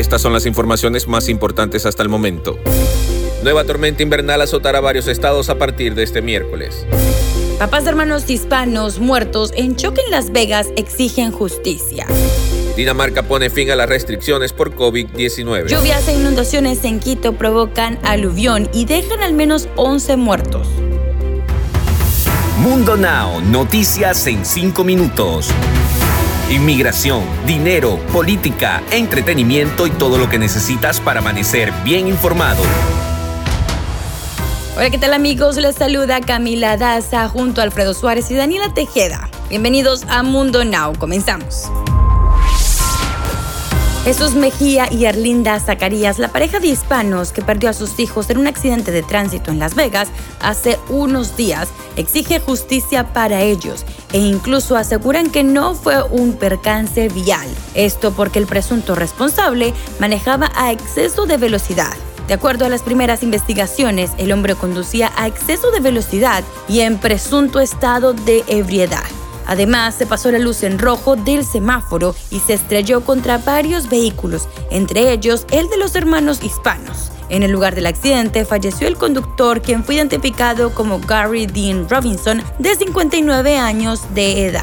Estas son las informaciones más importantes hasta el momento. Nueva tormenta invernal azotará varios estados a partir de este miércoles. Papás de hermanos hispanos muertos en choque en Las Vegas exigen justicia. Dinamarca pone fin a las restricciones por COVID-19. Lluvias e inundaciones en Quito provocan aluvión y dejan al menos 11 muertos. Mundo Now, noticias en 5 minutos. Inmigración, dinero, política, entretenimiento y todo lo que necesitas para amanecer bien informado. Hola, ¿qué tal amigos? Les saluda Camila Daza junto a Alfredo Suárez y Daniela Tejeda. Bienvenidos a Mundo Now. Comenzamos. Jesús Mejía y Erlinda Zacarías, la pareja de hispanos que perdió a sus hijos en un accidente de tránsito en Las Vegas hace unos días, exige justicia para ellos e incluso aseguran que no fue un percance vial. Esto porque el presunto responsable manejaba a exceso de velocidad. De acuerdo a las primeras investigaciones, el hombre conducía a exceso de velocidad y en presunto estado de ebriedad. Además, se pasó la luz en rojo del semáforo y se estrelló contra varios vehículos, entre ellos el de los hermanos hispanos. En el lugar del accidente falleció el conductor, quien fue identificado como Gary Dean Robinson, de 59 años de edad.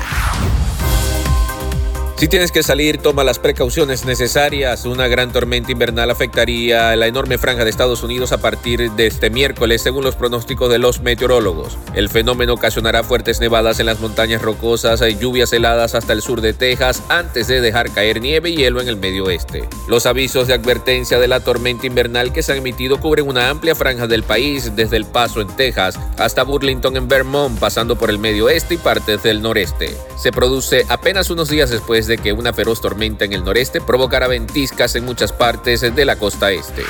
Si tienes que salir, toma las precauciones necesarias. Una gran tormenta invernal afectaría la enorme franja de Estados Unidos a partir de este miércoles, según los pronósticos de los meteorólogos. El fenómeno ocasionará fuertes nevadas en las montañas rocosas y lluvias heladas hasta el sur de Texas antes de dejar caer nieve y hielo en el medio oeste. Los avisos de advertencia de la tormenta invernal que se han emitido cubren una amplia franja del país, desde El Paso en Texas hasta Burlington en Vermont, pasando por el medio oeste y partes del noreste. Se produce apenas unos días después de que una feroz tormenta en el noreste provocará ventiscas en muchas partes de la costa este.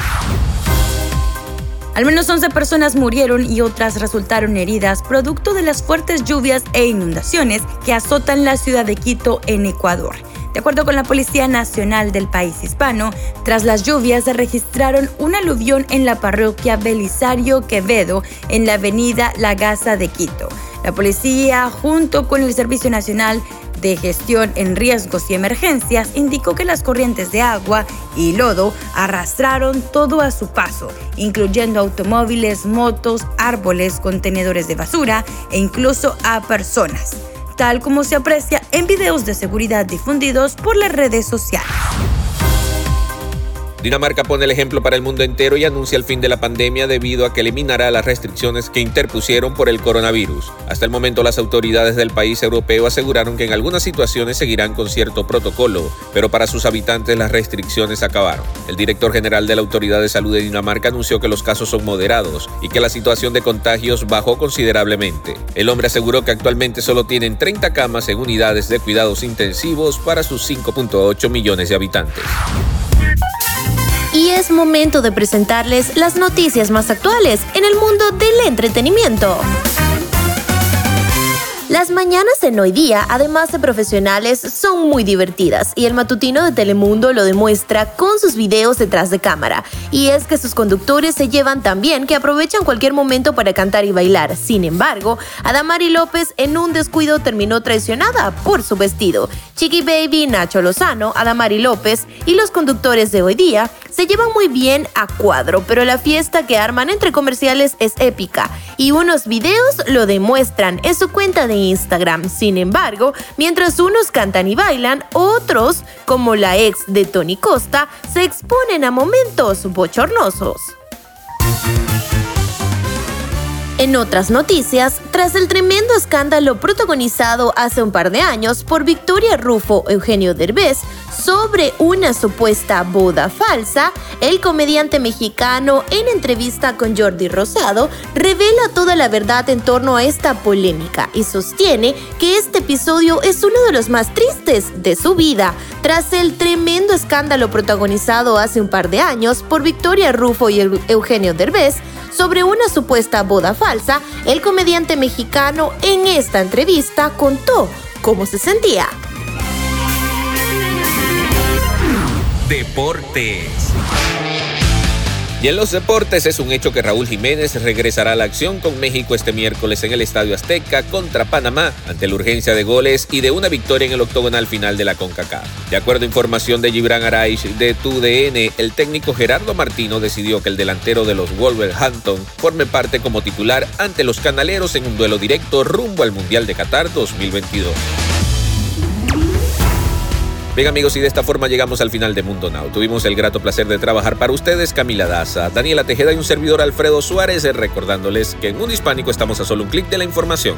Al menos 11 personas murieron y otras resultaron heridas producto de las fuertes lluvias e inundaciones que azotan la ciudad de Quito en Ecuador. De acuerdo con la Policía Nacional del país hispano, tras las lluvias se registraron un aluvión en la parroquia Belisario Quevedo en la avenida La Gaza de Quito. La policía, junto con el Servicio Nacional de Gestión en Riesgos y Emergencias indicó que las corrientes de agua y lodo arrastraron todo a su paso, incluyendo automóviles, motos, árboles, contenedores de basura e incluso a personas, tal como se aprecia en videos de seguridad difundidos por las redes sociales. Dinamarca pone el ejemplo para el mundo entero y anuncia el fin de la pandemia debido a que eliminará las restricciones que interpusieron por el coronavirus. Hasta el momento las autoridades del país europeo aseguraron que en algunas situaciones seguirán con cierto protocolo, pero para sus habitantes las restricciones acabaron. El director general de la Autoridad de Salud de Dinamarca anunció que los casos son moderados y que la situación de contagios bajó considerablemente. El hombre aseguró que actualmente solo tienen 30 camas en unidades de cuidados intensivos para sus 5.8 millones de habitantes y es momento de presentarles las noticias más actuales en el mundo del entretenimiento. Las mañanas en hoy día, además de profesionales, son muy divertidas y el matutino de Telemundo lo demuestra con sus videos detrás de cámara. Y es que sus conductores se llevan tan bien que aprovechan cualquier momento para cantar y bailar. Sin embargo, Adamari López en un descuido terminó traicionada por su vestido. Chiqui Baby, Nacho Lozano, Adamari López y los conductores de hoy día se llevan muy bien a cuadro, pero la fiesta que arman entre comerciales es épica y unos videos lo demuestran en su cuenta de Instagram. Sin embargo, mientras unos cantan y bailan, otros, como la ex de Tony Costa, se exponen a momentos bochornosos. En otras noticias, tras el tremendo escándalo protagonizado hace un par de años por Victoria Rufo Eugenio Derbez sobre una supuesta boda falsa, el comediante mexicano en entrevista con Jordi Rosado revela toda la verdad en torno a esta polémica y sostiene que este episodio es uno de los más tristes de su vida, tras el tremendo escándalo protagonizado hace un par de años por Victoria Rufo y Eugenio Derbez sobre una supuesta boda falsa, el comediante mexicano en esta entrevista contó cómo se sentía. Deportes. Y en los deportes es un hecho que Raúl Jiménez regresará a la acción con México este miércoles en el Estadio Azteca contra Panamá ante la urgencia de goles y de una victoria en el octogonal final de la CONCACAF. De acuerdo a información de Gibran Araiz de TUDN, el técnico Gerardo Martino decidió que el delantero de los Wolverhampton forme parte como titular ante los canaleros en un duelo directo rumbo al Mundial de Qatar 2022. Bien amigos, y de esta forma llegamos al final de Mundo Now. Tuvimos el grato placer de trabajar para ustedes Camila Daza, Daniela Tejeda y un servidor Alfredo Suárez, recordándoles que en Mundo Hispánico estamos a solo un clic de la información.